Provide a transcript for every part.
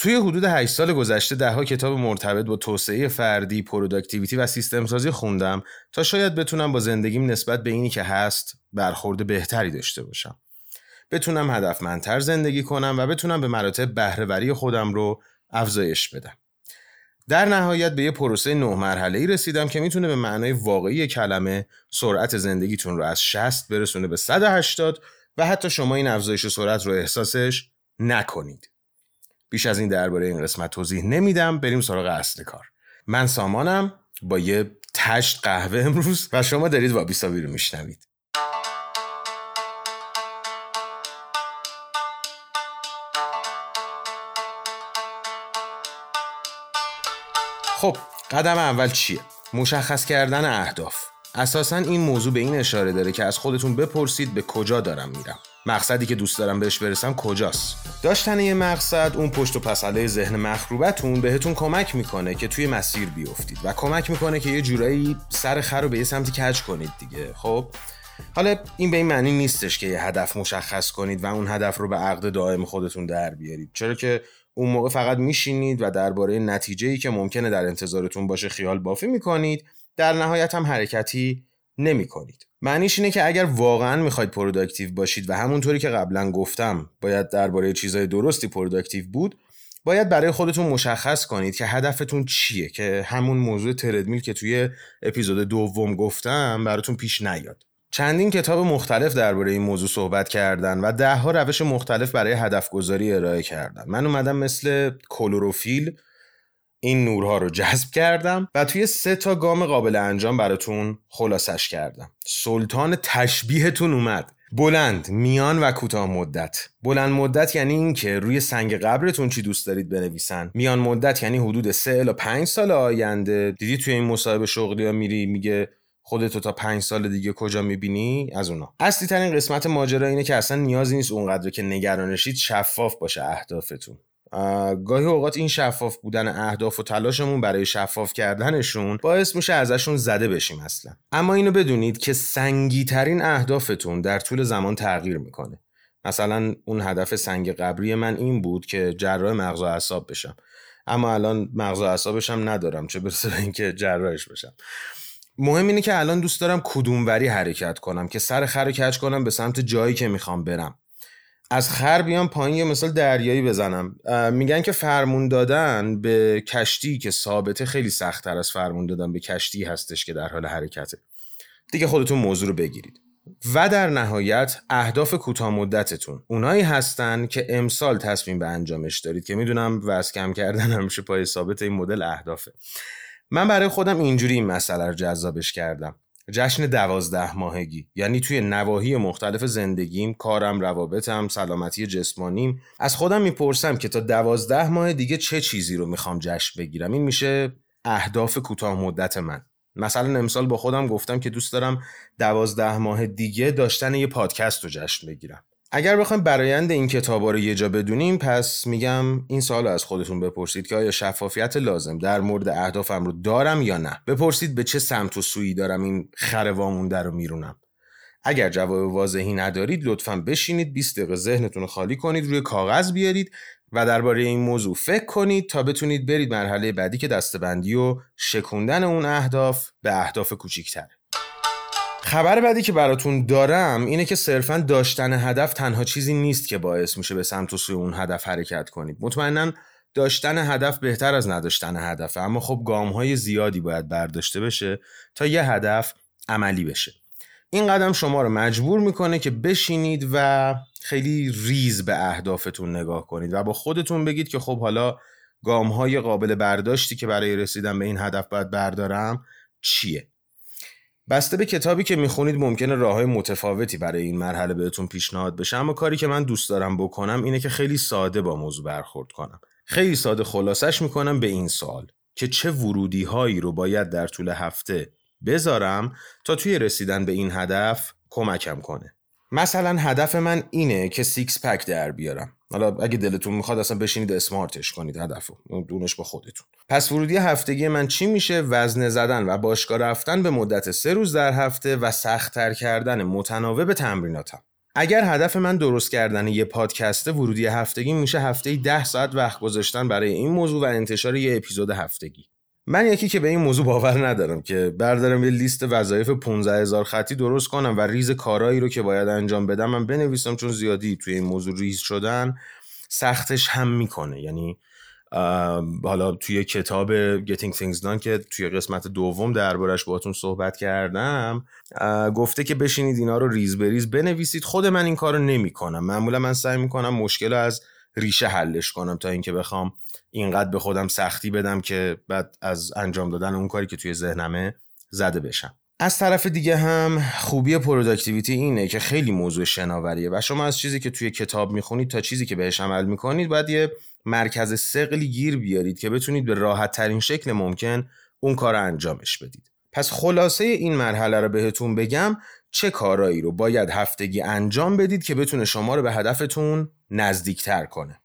توی حدود 8 سال گذشته دهها کتاب مرتبط با توسعه فردی، productivity و سیستم سازی خوندم تا شاید بتونم با زندگیم نسبت به اینی که هست برخورد بهتری داشته باشم. بتونم هدفمندتر زندگی کنم و بتونم به مراتب بهرهوری خودم رو افزایش بدم. در نهایت به یه پروسه نه مرحله ای رسیدم که می‌تونه به معنای واقعی کلمه سرعت زندگیتون رو از 60 برسونه به 180 و حتی شما این افزایش سرعت رو احساسش نکنید. بیش از این درباره این قسمت توضیح نمیدم بریم سراغ اصل کار. من سامانم با یه تشت قهوه امروز و شما دارید وابی سابی رو میشنوید. خب قدم اول چیه؟ مشخص کردن اهداف اساسا این موضوع به این اشاره داره که از خودتون بپرسید به کجا دارم میرم مقصدی که دوست دارم بهش برسم کجاست داشتن یه مقصد اون پشت و پسله ذهن مخروبتون بهتون کمک می‌کنه که توی مسیر بیفتید و کمک می‌کنه که یه جورایی سر خر رو به یه سمتی کج کنید دیگه. خب حالا این به این معنی نیستش که یه هدف مشخص کنید و اون هدف رو به عقد دائم خودتون در بیارید. چرا که اون موقع فقط میشینید و درباره نتیجه ای که ممکنه در انتظارتون باشه خیال بافی می‌کنید. در نهایت هم حرکتی نمی‌کنید. معنیش اینه که اگر واقعا می‌خواید productive باشید و همونطوری که قبلا گفتم باید درباره چیزهای درستی productive بود باید برای خودتون مشخص کنید که هدفتون چیه که همون موضوع تردمیل که توی اپیزود دوم گفتم براتون پیش نیاد. چندین کتاب مختلف درباره این موضوع صحبت کردن و دهها روش مختلف برای هدف گذاری ارائه کردن. من اومدم مثل کلوروفیل این نورها رو جذب کردم و توی سه تا گام قابل انجام براتون خلاصش کردم. سلطان تشبیهتون اومد. بلند میان و کوتاه مدت. بلند مدت یعنی اینکه روی سنگ قبرتون چی دوست دارید بنویسن. میان مدت یعنی حدود سه الی پنج سال آینده. دیدی توی این مصاحبه شغلی ها میری میگه خودتو تا پنج سال دیگه کجا می‌بینی؟ از اونا. اصلی ترین قسمت ماجرا اینه که اصلا نیازی نیست اونقدر که نگرانشید شفاف باشه اهدافتون. گاهی اوقات این شفاف بودن اهداف و تلاشمون برای شفاف کردنشون باعث میشه ازشون زده بشیم اصلا. اما اینو بدونید که سنگی ترین اهدافتون در طول زمان تغییر می‌کنه. مثلا اون هدف سنگ قبری من این بود که جراح مغز و اعصاب بشم. اما الان مغز و اعصابشم ندارم چه برسه به اینکه جراحش بشم. مهم اینه که الان دوست دارم کدوموری حرکت کنم که سر خر کج کنم به سمت جایی که می‌خوام برم. از خر بیام پایین یه مثال دریایی بزنم. میگن که فرمون دادن به کشتی که ثابته خیلی سختتر از فرمون دادن به کشتی هستش که در حال حرکته. دیگه خودتون موضوع رو بگیرید. و در نهایت اهداف کوتاه مدتتون. اونایی هستن که امسال تصمیم به انجامش دارید که می‌دونم وز کم کردن همیشه پای ثابت این مدل اهدافه. من برای خودم اینجوری این مسئله رو جذابش کردم. جشن دوازده ماهگی. یعنی توی نواحی مختلف زندگیم کارم روابطم سلامتی جسمانیم. از خودم می‌پرسم که تا دوازده ماه دیگه چه چیزی رو می‌خوام جشن بگیرم؟ این میشه اهداف کوتاه مدت من. مثلا امسال با خودم گفتم که دوست دارم دوازده ماه دیگه داشتن یه پادکست رو جشن بگیرم. اگر بخوایم برایند این کتابا رو یه جا بدونیم پس میگم این سال از خودتون بپرسید که آیا شفافیت لازم در مورد اهدافم رو دارم یا نه؟ بپرسید به چه سمت و سویی دارم این خر وامونده رو میرونم. اگر جواب واضحی ندارید لطفا بشینید 20 دقیقه ذهنتون رو خالی کنید روی کاغذ بیارید و درباره این موضوع فکر کنید تا بتونید برید مرحله بعدی که دستبندی و شکوندن اون اهداف به اهداف کوچیک‌تره. خبر بعدی که براتون دارم اینه که صرفا داشتن هدف تنها چیزی نیست که باعث میشه به سمت و سوی اون هدف حرکت کنید. مطمئنا داشتن هدف بهتر از نداشتن هدفه اما خب گام های زیادی باید برداشته بشه تا یه هدف عملی بشه. این قدم شما رو مجبور می‌کنه که بشینید و خیلی ریز به اهدافتون نگاه کنید و با خودتون بگید که خب حالا گام های قابل برداشتی که برای رسیدن به این هدف باید بردارم چیه. بسته به کتابی که می‌خونید ممکنه راه های متفاوتی برای این مرحله بهتون پیشنهاد بشه. اما کاری که من دوست دارم بکنم اینه که خیلی ساده با موضوع برخورد کنم. خیلی ساده خلاصش می‌کنم به این سوال که چه ورودی هایی رو باید در طول هفته بذارم تا توی رسیدن به این هدف کمکم کنه. مثلا هدف من اینه که six pack در بیارم. حالا اگه دلتون می‌خواد اصلا بشینید smart ش کنید هدفو اونش با خودتون. پس ورودی هفتگی من چی میشه؟ وزنه زدن و باشگاه رفتن به مدت سه روز در هفته و سختتر کردن متناوب تمریناتم. اگر هدف من درست کردن یه پادکست ورودی هفتگی میشه هفته 10 ساعت وقت گذاشتن برای این موضوع و انتشار یه اپیزود هفتگی. من یکی که به این موضوع باور ندارم که بردارم یه لیست وظایف 15 هزار خطی درست کنم و ریز کارایی رو که باید انجام بدم من بنویسم چون زیادی توی این موضوع ریز شدن سختش هم می‌کنه. یعنی حالا توی کتاب Getting Things Done که توی قسمت دوم دربارش باهاتون صحبت کردم گفته که بشینید اینا رو ریز بریز بنویسید. خود من این کار رو نمی کنم معمولا من سعی می‌کنم مشکل از ریشه حلش کنم تا اینکه بخوام اینقدر به خودم سختی بدم که بعد از انجام دادن اون کاری که توی ذهنمه زده بشم. از طرف دیگه هم خوبی productivity اینه که خیلی موضوع شناوریه و شما از چیزی که توی کتاب می‌خونید تا چیزی که بهش عمل می‌کنید باید یه مرکز ثقلی گیر بیارید که بتونید به راحت ترین شکل ممکن اون کار انجامش بدید. پس خلاصه این مرحله رو بهتون بگم چه کارایی رو باید هفتگی انجام بدید که بتونه شما رو به هدفتون نزدیکتر کنه.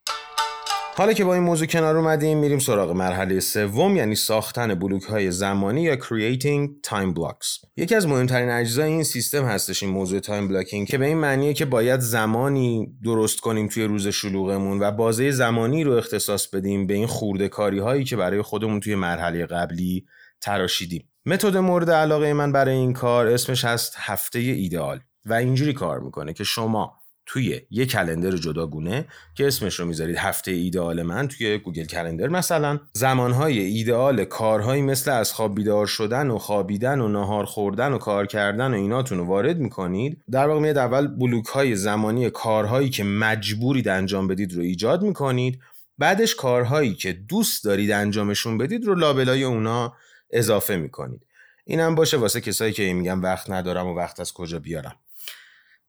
حالا که با این موضوع کنار اومدیم میریم سراغ مرحله سوم یعنی ساختن بلوک های زمانی یا creating time blocks. یکی از مهمترین اجزای این سیستم هستش این موضوع time blocking که به این معنیه که باید زمانی درست کنیم توی روز شلوغمون و بازه زمانی رو اختصاص بدیم به این خورده کاری هایی که برای خودمون توی مرحله قبلی تراشیدیم. متد مورد علاقه من برای این کار اسمش هست هفته ایدئال و اینجوری کار می‌کنه که شما توی یه کلندر جداگونه که اسمش رو می‌ذارید هفته ایدئال من توی گوگل کلندر. مثلا زمانهای ایدئال کارهایی مثل از خواب بیدار شدن و خوابیدن و نهار خوردن و کار کردن و ایناتون رو وارد می‌کنید در واقع میاد اول بلوک های زمانی کارهایی که مجبورید انجام بدید رو ایجاد می‌کنید بعدش کارهایی که دوست دارید انجامشون بدید رو لابلای اونا اضافه می‌کنید. اینم باشه واسه کسایی که میگن وقت ندارم و وقت از کجا بیارم.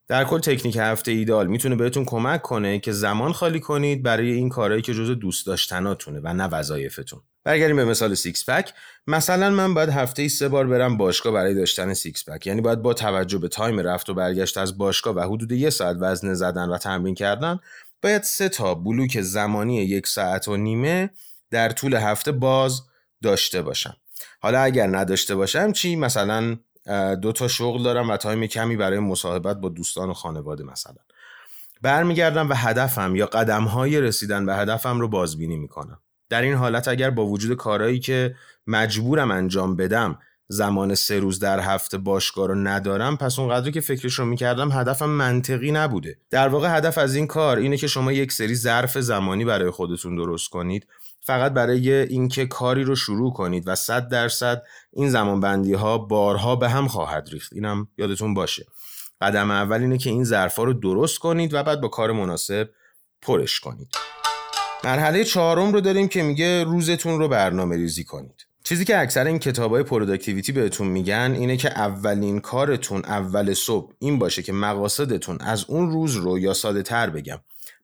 در کل تکنیک هفته ایدال می‌تونه بهتون کمک کنه که زمان خالی کنید برای این کارهایی که جزو دوست داشتناتونه و نه وظایفتون. برگردیم به مثال six pack مثلا من باید هفته ای سه بار برم باشگاه برای داشتن six pack یعنی باید با توجه به time رفت و برگشت از باشگاه و حدود یه ساعت وزنه زدن و تمرین کردن باید سه تا بلوک زمانی یک ساعت و نیمه در طول هفته باز داشته باشم. حالا اگر نداشته باشم چی؟ مثلا دو تا شغل دارم و تایم کمی برای مصاحبت با دوستان و خانواده مثلا. برمیگردم و هدفم یا قدم های رسیدن به هدفم رو بازبینی می‌کنم. در این حالت اگر با وجود کارهایی که مجبورم انجام بدم زمان سه روز در هفته باشگاه رو ندارم پس اون قدری که فکرش رو می‌کردم هدفم منطقی نبوده. در واقع هدف از این کار اینه که شما یک سری ظرف زمانی برای خودتون درست کنید فقط برای اینکه کاری رو شروع کنید و صد درصد این زمان بندی ها بارها به هم خواهد ریخت. اینم یادتون باشه. قدم اول اینه که این ظرفا رو درست کنید و بعد با کار مناسب پرش کنید. مرحله چهارم رو داریم که میگه روزتون رو برنامه ریزی کنید. چیزی که اکثر این کتاب های productivity بهتون میگن اینه که اولین کارتون اول صبح این باشه که مقاصدتون از اون روز رو یا ساده تر بگم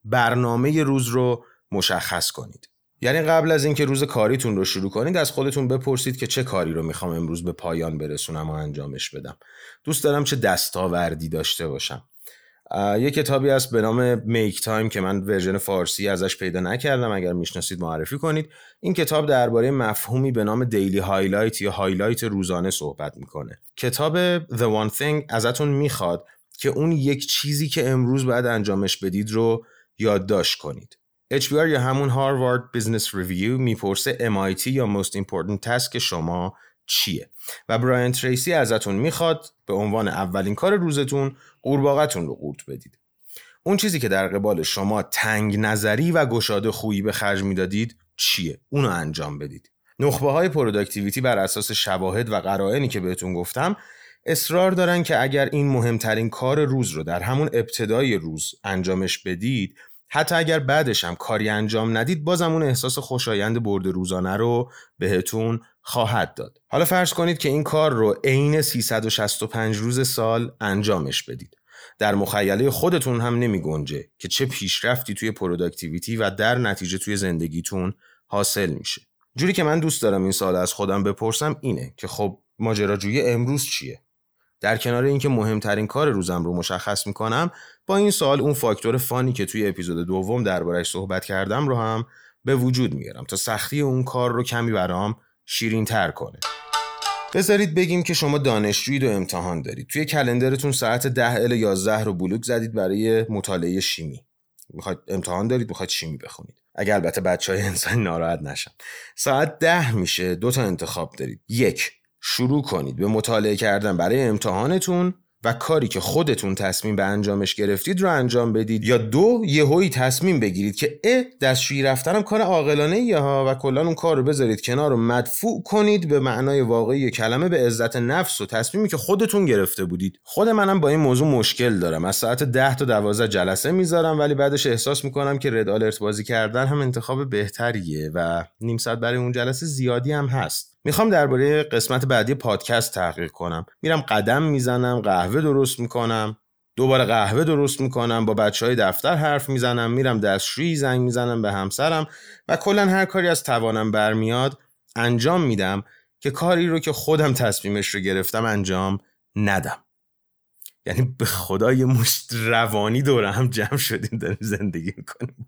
برنامه روز رو مشخص کنید. یعنی قبل از اینکه روز کاریتون رو شروع کنید از خودتون بپرسید که چه کاری رو می‌خوام امروز به پایان برسونم و انجامش بدم. دوست دارم چه دستاوردی داشته باشم. یه کتابی هست به نام Make Time که من version فارسی ازش پیدا نکردم اگر می‌شناسید معرفی کنید. این کتاب درباره مفهومی به نام daily highlight یا highlight روزانه صحبت می‌کنه. کتاب The One Thing ازتون می‌خواد که اون یک چیزی که امروز باید انجامش بدید رو یادداشت کنید. HBR یا همون Harvard Business Review می‌پرسه MIT یا Most Important Task شما چیه؟ و براین تریسی ازتون می‌خواد به عنوان اولین کار روزتون قورباغتون رو قورت بدید. اون چیزی که در قبال شما تنگ نظری و گشاده خویی به خرج می‌دادید چیه؟ اونو انجام بدید. نخبه های productivity بر اساس شواهد و قرائنی که بهتون گفتم اصرار دارن که اگر این مهمترین کار روز رو در همون ابتدای روز انجامش بدید حتی اگر بعدش هم کاری انجام ندید بازم اون احساس خوشایند برد روزانه رو بهتون خواهد داد. حالا فرض کنید که این کار رو عین 365 روز سال انجامش بدید. در مخیله خودتون هم نمی گنجه که چه پیشرفتی توی productivity و در نتیجه توی زندگیتون حاصل میشه. جوری که من دوست دارم این سوال از خودم بپرسم اینه که خب ماجراجویی امروز چیه؟ در کنار اینکه مهمترین کار روزم رو مشخص می‌کنم با این سال اون فاکتور فانی که توی اپیزود دوم دربارش صحبت کردم رو هم به وجود میارم تا سختی اون کار رو کمی برام شیرین تر کنه. بذارید بگیم که شما دانشجویید و امتحان دارید. توی کلندرتون ساعت ده الی 11 رو بلوک زدید برای مطالعه شیمی. می‌خواید امتحان دارید می‌خواید شیمی بخونید. اگر البته بچه های انسانی ناراحت نشن. ساعت ده میشه دو تا انتخاب دارید. یک شروع کنید به مطالعه کردن برای امتحانتون و کاری که خودتون تصمیم به انجامش گرفتید رو انجام بدید یا دو یهویی تصمیم بگیرید که اه دستشویی رفتنم کار عاقلانه ها و کلا اون کار رو بذارید کنار و مدفوع کنید به معنای واقعی کلمه به عزت نفس و تصمیمی که خودتون گرفته بودید. خود منم با این موضوع مشکل دارم. از ساعت 10 تا 12 جلسه می‌ذارم ولی بعدش احساس می‌کنم که رد آلرت بازی کردن هم انتخاب بهتریه و نیم ساعت برای اون جلسه زیادی هم هست. می‌خوام درباره قسمت بعدی پادکست تحقیق کنم. میرم قدم می‌زنم قهوه درست می‌کنم. دوباره قهوه درست می‌کنم با بچه های دفتر حرف می‌زنم. میرم دستشویی زنگ می‌زنم به همسرم و کلا هر کاری از توانم برمیاد انجام میدم که کاری رو که خودم تصمیمش رو گرفتم انجام ندم. یعنی به خدا یه مشت روانی دوره هم جمع شدیم داریم زندگی می‌کنیم.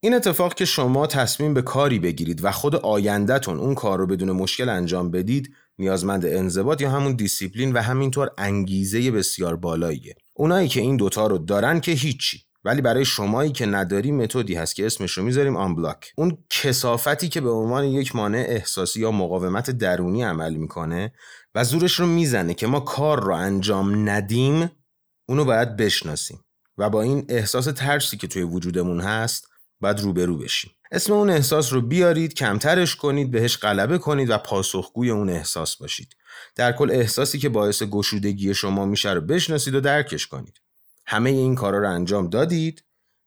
این اتفاق که شما تصمیم به کاری بگیرید و خود آیندهتون اون کار رو بدون مشکل انجام بدید نیازمند انضباط یا همون دیسیپلین و همینطور انگیزه بسیار بالاییه. اونایی که این دوتا رو دارن که هیچی ولی برای شمایی که نداری متدی هست که اسمش رو می‌ذاریم unblock. اون کثافتی که به عنوان یک مانع احساسی یا مقاومت درونی عمل می‌کنه و زورش رو می‌زنه که ما کار رو انجام ندیم اونو باید بشناسیم. و با این احساس ترسی که توی وجودمون هست باید روبرو بشیم. اسم اون احساس رو بیارید کمترش کنید بهش غلبه کنید و پاسخگوی اون احساس باشید. در کل احساسی که باعث گشودگی شما میشه رو بشناسید و درکش کنید. همه این کارا رو انجام دادید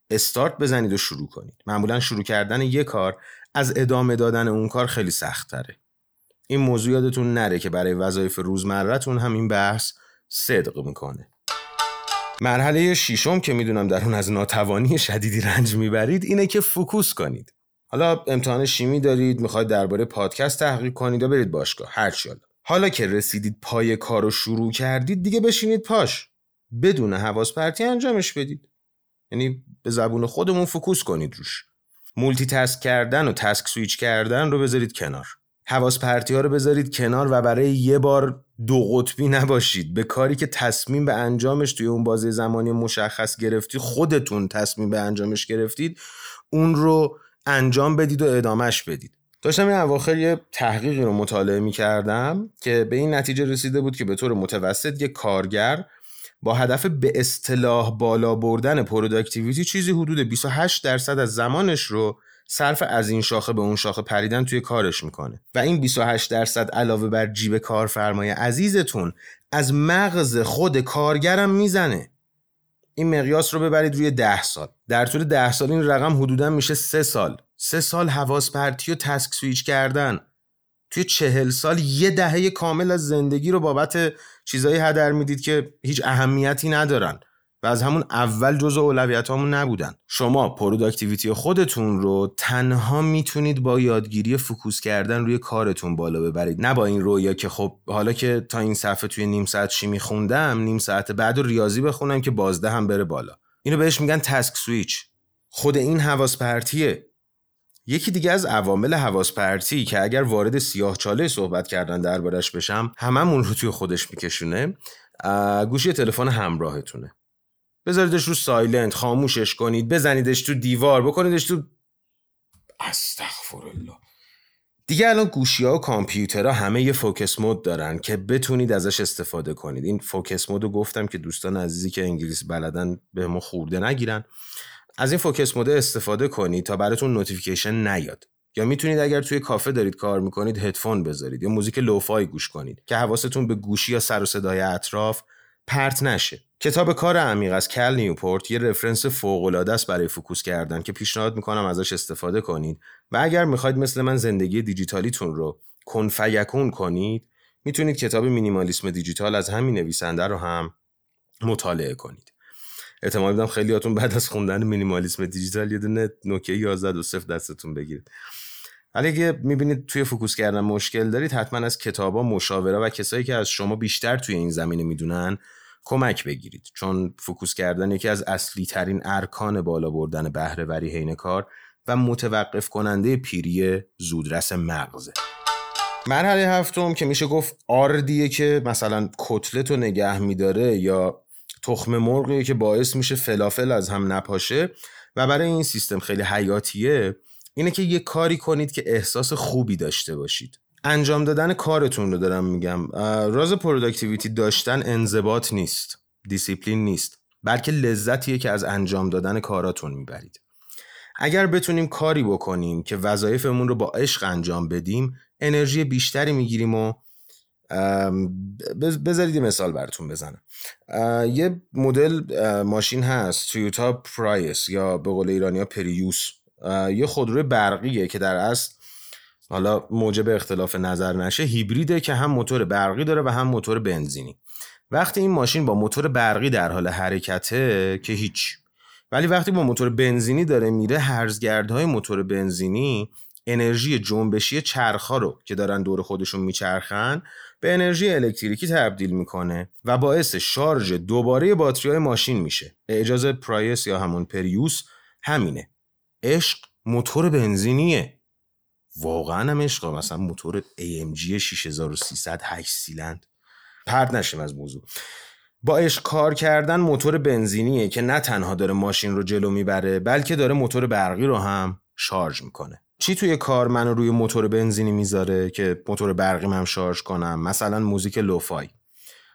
استارت بزنید و شروع کنید. معمولا شروع کردن یه کار از ادامه دادن اون کار خیلی سخت تره این موضوع یادتون نره که برای وظایف روزمرتون هم این بحث صدق می‌کنه. مرحله شیشم که می‌دونم در اون از ناتوانی شدیدی رنج می‌برید اینه که فوکوس کنید. حالا امتحان شیمی دارید می‌خواید درباره پادکست تحقیق کنید و برید باشگاه هر حالا. حالا که رسیدید پای کار رو شروع کردید دیگه بشینید پاش. بدون حواس پرتی انجامش بدید. یعنی به زبون خودمون focus کنید روش. multitask کردن و task switch کردن رو بذارید کنار. حواس پرتی ها رو بذارید کنار و برای یه بار دو قطبی نباشید. به کاری که تصمیم به انجامش توی اون بازه زمانی مشخص گرفتی خودتون تصمیم به انجامش گرفتید اون رو انجام بدید و ادامش بدید. داشتم این اواخر یه تحقیقی رو مطالعه می کردم که به این نتیجه رسیده بود که به طور متوسط یه کارگر با هدف به اصطلاح بالا بردن productivity چیزی حدود 28 درصد از زمانش رو صرف از این شاخه به اون شاخه پریدن توی کارش می‌کنه. و این 28 درصد علاوه بر جیب کارفرمای عزیزتون از مغز خود کارگرم می‌زنه. این مقیاس رو ببرید روی ده سال. در طول ده سال این رقم حدودا میشه سه سال. سه سال حواس پرتی و task switch کردن. توی چهل سال یه دهه کامل از زندگی رو بابت چیزایی هدر می‌دید که هیچ اهمیتی ندارن. و از همون اول جزء اولویت هاتون نبودن. شما productivity خودتون رو تنها می‌تونید با یادگیری focus کردن روی کارتون بالا ببرید. نه با این رویا که خب حالا که تا این صفحه توی نیم ساعت شیمی خوندم نیم ساعت بعد رو ریاضی بخونم که بازده هم بره بالا. اینو بهش میگن task switch. خود این حواس پرتیه. یکی دیگه از عوامل حواس پرتی که اگر وارد سیاه چاله صحبت کردن دربارش بشم هممون رو توی خودش میکشونه. گوشی تلفن همراهتونه. بذاریدش رو silent خاموشش کنید بزنیدش تو دیوار بکنیدش تو استغفرالله. دیگه الان گوشی ها و کامپیوترها همه یه focus mode دارن که بتونید ازش استفاده کنید. این focus mode رو گفتم که دوستان عزیزی که انگلیسی بلدن به ما خرده نگیرن. از این focus mode استفاده کنید تا براتون notification نیاد. یا می‌تونید اگر توی کافه دارید کار می‌کنید هدفون بذارید یا موزیک lo-fi گوش کنید که حواستون به گوشی یا سر و صدای اطراف پرت نشه. کتاب کار عمیق از کل نیوپورت یه reference فوق‌العاده است برای focus کردن که پیشنهاد می‌کنم ازش استفاده کنید. و اگر می‌خواید مثل من زندگی دیجیتالیتون رو کن فیکون کنید می‌تونید کتاب مینیمالیسم دیجیتال از همین نویسنده رو هم مطالعه کنید. احتمال میدم خیلیاتون بعد از خوندن مینیمالیسم دیجیتال یه دونه نوکیا 11 و صفر دستتون بگیرید. ولی اگه می‌بینید توی focus کردن مشکل دارید حتما از کتابا مشاوره و کسایی که از شما بیشتر توی این زمینه می‌دونن کمک بگیرید. چون focus کردن یکی از اصلی ترین ارکان بالا بردن بهرهوری حین کار و متوقف کننده پیری زودرس مغزه. مرحله هفتم که میشه گفت آردیه که مثلا کتلت رو نگه میداره یا تخم مرغیه که باعث میشه فلافل از هم نپاشه. و برای این سیستم خیلی حیاتیه اینه که یه کاری کنید که احساس خوبی داشته باشید. انجام دادن کارتون رو دارم میگم. راز productivity داشتن انضباط نیست دیسیپلین نیست بلکه لذتیه که از انجام دادن کاراتون می‌برید. اگر بتونیم کاری بکنیم که وظایفمون رو با عشق انجام بدیم انرژی بیشتری می‌گیریم و بذارید مثال براتون بزنم. یه مدل ماشین هست تویوتا پرایس یا به قول ایرانیا پریوس. یه خودروی برقیه که در اصل حالا موجب اختلاف نظر نشه هیبریده که هم موتور برقی داره و هم موتور بنزینی. وقتی این ماشین با موتور برقی در حال حرکته که هیچ. ولی وقتی با موتور بنزینی داره میره هرزگردهای موتور بنزینی انرژی جنبشی چرخها رو که دارن دور خودشون میچرخن به انرژی الکتریکی تبدیل می‌کنه و باعث شارژ دوباره باتری های ماشین میشه. اجاز پرایس یا همون پریوس همینه. عشق موتور بنزینیه. واقعا هم عشق مثلا موتور AMG 6300 8 سیلند پرد نشیم از موضوع. با عشق کار کردن موتور بنزینیه که نه تنها داره ماشین رو جلو می‌بره بلکه داره موتور برقی رو هم شارژ می‌کنه. چی توی کار منو روی موتور بنزینی می‌ذاره که موتور برقی هم شارژ کنم؟ مثلا موزیک لوفای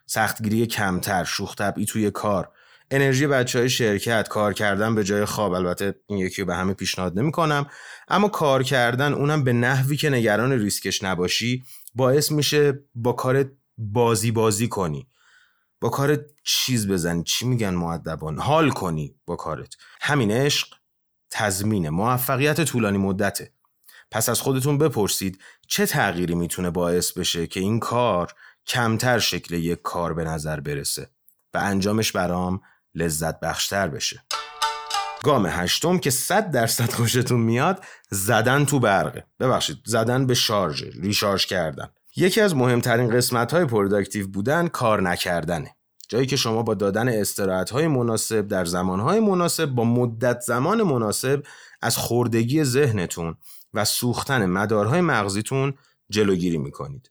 سختگیری کمتر شوخ طبعی توی کار. انرژی بچه های شرکت کار کردن به جای خواب البته این یکی رو به همه پیشنهاد نمی کنم اما کار کردن اونم به نحوی که نگران ریسکش نباشی باعث میشه با کار بازی بازی کنی. با کار چیز بزنی. چی میگن معدبان حال کنی با کارت. همین عشق تضمین موفقیت طولانی مدته. پس از خودتون بپرسید چه تغییری می‌تونه باعث بشه که این کار کمتر شکل یک کار به نظر برسه؟ و انجامش برام لذت بخشتر بشه. گام هشتم که صد درصد خوشتون میاد زدن تو برقه. ببخشید زدن به شارژ recharge کردن. یکی از مهمترین قسمت های productive بودن کار نکردنه. جایی که شما با دادن استراحت های مناسب در زمان های مناسب با مدت زمان مناسب از خوردگی ذهنتون و سوختن مدارهای مغزیتون جلوگیری می‌کنید.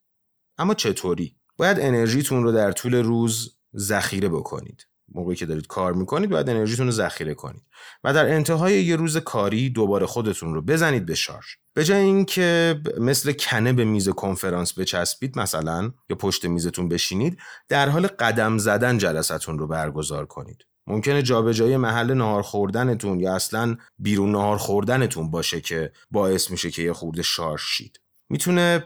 اما چطوری؟ باید انرژیتون رو در طول روز ذخیره بکنید. موقعی که دارید کار می‌کنید باید انرژیتون رو ذخیره کنید و در انتهای یه روز کاری دوباره خودتون رو بزنید به شارژ. به جای اینکه مثل کنه به میز کنفرانس بچسبید مثلا یا پشت میزتون بشینید در حال قدم زدن جلساتون رو برگزار کنید. ممکنه جابجایی محل نهار خوردنتون یا اصلا بیرون نهار خوردنتون باشه که باعث میشه که یه خورده شارژ شید. می‌تونه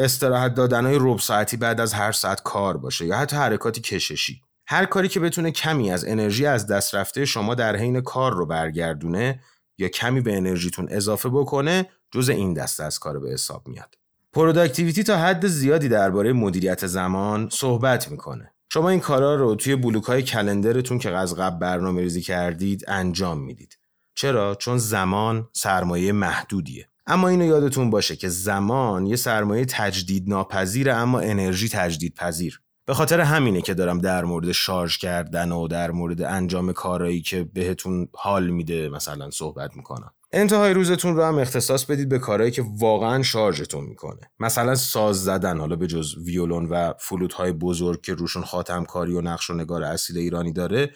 استراحت دادنهای ربع ساعتی بعد از هر ساعت کار باشه یا حتی حرکاتی کششی. هر کاری که بتونه کمی از انرژی از دست رفته شما در حین کار رو برگردونه یا کمی به انرژیتون اضافه بکنه جز این دسته از کار به حساب میاد. productivity تا حد زیادی درباره مدیریت زمان صحبت می‌کنه. شما این کارا رو توی بلوک های calendar تون که از قبل برنامه ریزی کردید انجام می‌دید. چرا؟ چون زمان سرمایه محدودیه. اما اینو یادتون باشه که زمان یه سرمایه تجدید ناپذیره اما انرژی تجدید پذیر. به خاطر همینه که دارم در مورد شارژ کردن و در مورد انجام کارایی که بهتون حال میده مثلا صحبت می‌کنم. انتهای روزتون رو هم اختصاص بدید به کارهایی که واقعا شارژتون می‌کنه. مثلا ساز زدن حالا به جز ویولون و فلوت های بزرگ که روشون خاتم کاری و نقش و نگار اصیل ایرانی داره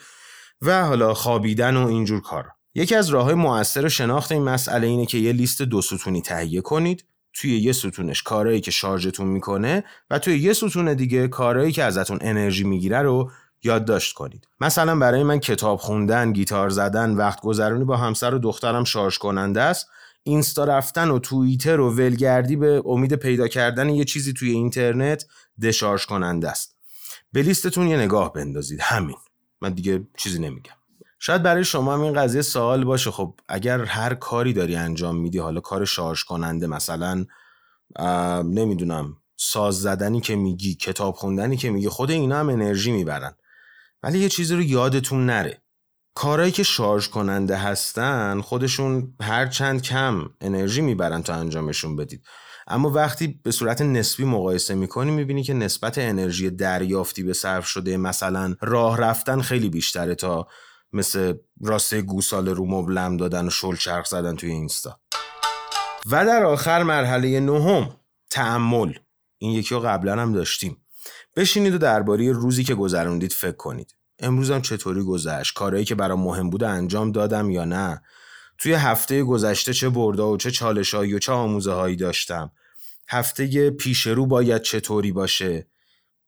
و حالا خوابیدن و اینجور کار یکی از راه های مؤثر شناخت این مسئله اینه که یه لیست دو ستونی تهیه کنید توی یه ستونش کارهایی که شارژتون می‌کنه و توی یه ستون دیگه کارهایی که ازتون انرژی می‌گیره رو یادداشت کنید. مثلا برای من کتاب خوندن گیتار زدن وقت گذرونی با همسر و دخترم شارژ کننده است. اینستا رفتن و توییتر و ولگردی به امید پیدا کردن یه چیزی توی اینترنت دشارژ کننده است. به لیستتون یه نگاه بندازید. همین. من دیگه چیزی نمیگم. شاید برای شما هم این قضیه سوال باشه. خب اگر هر کاری داری انجام میدی حالا کار شارژ کننده مثلا نمی‌دونم ساز زدنی که میگی کتاب خوندنی که میگی خود اینا هم انرژی می‌برن. ولی یه چیزی رو یادتون نره. کارهایی که شارژ کننده هستن خودشون هر چند کم انرژی می‌برن تا انجامشون بدید. اما وقتی به صورت نسبی مقایسه می‌کنی می‌بینی که نسبت انرژی دریافتی به صرف شده مثلا راه رفتن خیلی بیشتره تا مثل راسته گوسال رو مبلم دادن و شل چرخ زدن توی اینستا. و در آخر مرحله نهم تعمل این یکی رو قبلا هم داشتیم. بشینید و درباره روزی که گذروندید فکر کنید. امروزم چطوری گذشت؟ کارهایی که برام مهم بوده انجام دادم یا نه؟ توی هفته گذشته چه بردا و چه چالشهایی و چه آموزه هایی داشتم؟ هفته پیش رو باید چطوری باشه؟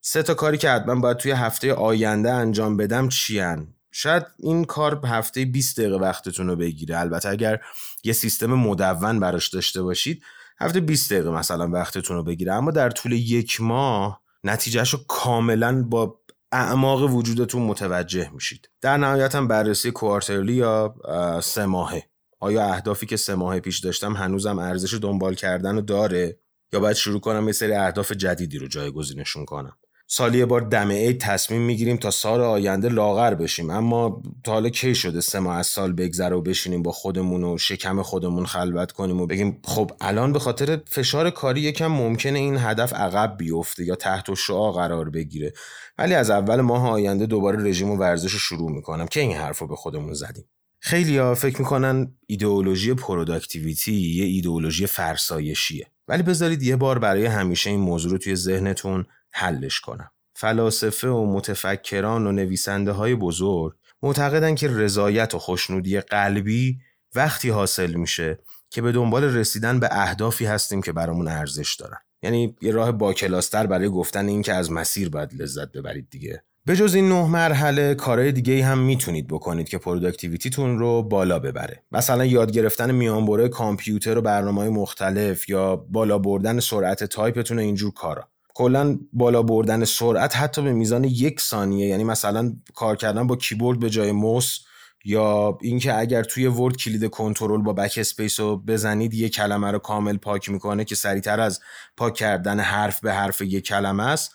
سه تا کاری که حتما باید توی هفته آینده انجام بدم چیان شاید این کار هفته 20 دقیقه وقتتون رو بگیره. البته اگر یه سیستم مدون براش داشته باشید هفته 20 دقیقه مثلا وقتتون رو بگیره. اما در طول یک ماه نتیجهش رو کاملا با اعماق وجودتون متوجه میشید. در نهایت هم بررسی کوارترلی یا سه ماهه. آیا اهدافی که سه ماه پیش داشتم هنوزم ارزش دنبال کردن رو داره؟ یا باید شروع کنم یه سری اهداف جدیدی رو جایگزینشون کنم؟ سالی یه بار دم عید تصمیم می‌گیریم تا سال آینده لاغر بشیم. اما تا حالا کی شده سه ماه از سال بگذره و بشینیم با خودمون و شکم خودمون خلوت کنیم و بگیم خب الان به خاطر فشار کاری یکم ممکنه این هدف عقب بیفته یا تحت و شعا قرار بگیره. ولی از اول ماه آینده دوباره رژیم و ورزش رو شروع می‌کنم که این حرف رو به خودمون زدیم. خیلی ها فکر می‌کنن ایدئولوژی productivity یه ایدئولوژی فرسایشیه. ولی بذارید یه بار برای همیشه این موضوع رو توی ذهنتون حلش کنم. فلاسفه و متفکران و نویسنده های بزرگ معتقدن که رضایت و خوشنودی قلبی وقتی حاصل میشه که به دنبال رسیدن به اهدافی هستیم که برامون ارزش دارن. یعنی یه راه باکلاس‌تر برای گفتن این که از مسیر باید لذت ببرید دیگه. به جز این نه مرحله کارهای دیگه هم می‌تونید بکنید که productivity تون رو بالا ببره. مثلا یاد گرفتن میانبرهای کامپیوتر و برنامه مختلف یا بالا بردن سرعت تایپتون و اینجور کارا. کلا بالا بردن سرعت حتی به میزان یک ثانیه یعنی مثلا کار کردن با کیبورد به جای موس یا اینکه اگر توی Word کلید کنترل با backspace رو بزنید یه کلمه رو کامل پاک می‌کنه که سریعتر از پاک کردن حرف به حرف یک کلمه است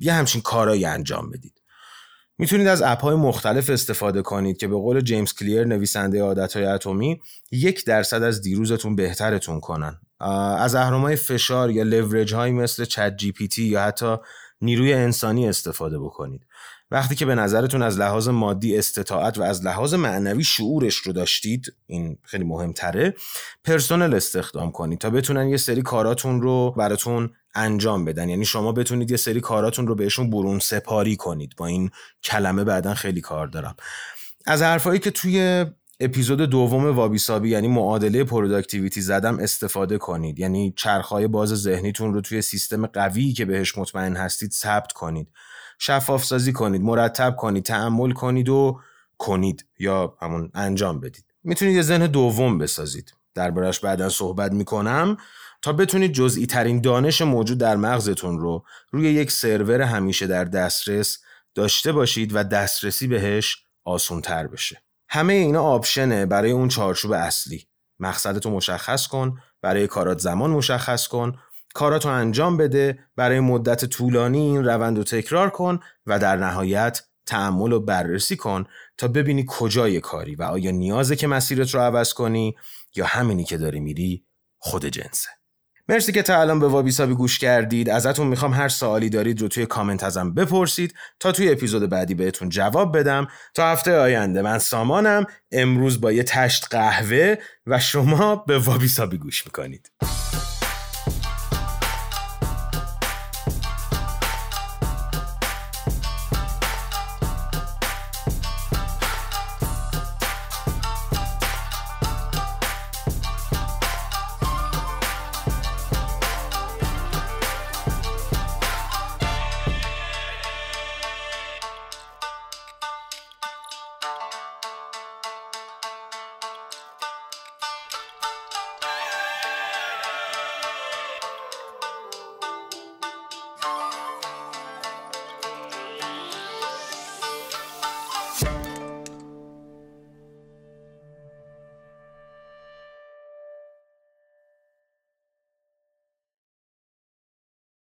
یه همچین کارایی انجام بدید. می‌تونید از app های مختلف استفاده کنید که به قول جیمز کلیر نویسنده عادت های اتمی یک درصد از دیروزتون بهترتون کنن. از اهرمای فشار یا لورج های مثل ChatGPT یا حتی نیروی انسانی استفاده بکنید. وقتی که به نظرتون از لحاظ مادی استطاعت و از لحاظ معنوی شعورش رو داشتید این خیلی مهمتره پرسنل استخدام کنید تا بتونن یه سری کاراتون رو براتون انجام بدن. یعنی شما بتونید یه سری کاراتون رو بهشون برون سپاری کنید. با این کلمه بعدا خیلی کار دارم. از حرفایی که توی اپیزود دوم وابیسابی یعنی معادله productivity زدم استفاده کنید. یعنی چرخه‌های باز ذهنیتون رو توی سیستم قوی که بهش مطمئن هستید ثبت کنید. شفاف سازی کنید مرتب کنید تعمل کنید و کنید یا همون انجام بدید. می‌تونید یه ذهن دوم بسازید. دربارش بعدا صحبت می‌کنم تا بتونید جزئی ترین دانش موجود در مغزتون رو روی یک سرور همیشه در دسترس داشته باشید و دسترسی بهش آسون تر بشه. همه اینا آپشنه برای اون چارچوب اصلی. مقصدتو مشخص کن، برای کارات زمان مشخص کن، کاراتو انجام بده، برای مدت طولانی این روند رو تکرار کن و در نهایت تعمل و بررسی کن تا ببینی کجای کاری و آیا نیازه که مسیرت رو عوض کنی یا همینی که داری میری خود جنسه. مرسی که تا الان به وابی سابی گوش کردید. ازتون می‌خوام هر سوالی دارید رو توی کامنت ازم بپرسید تا توی اپیزود بعدی بهتون جواب بدم. تا هفته آینده من سامانم. امروز با یه تشت قهوه و شما به وابی سابی گوش می‌کنید.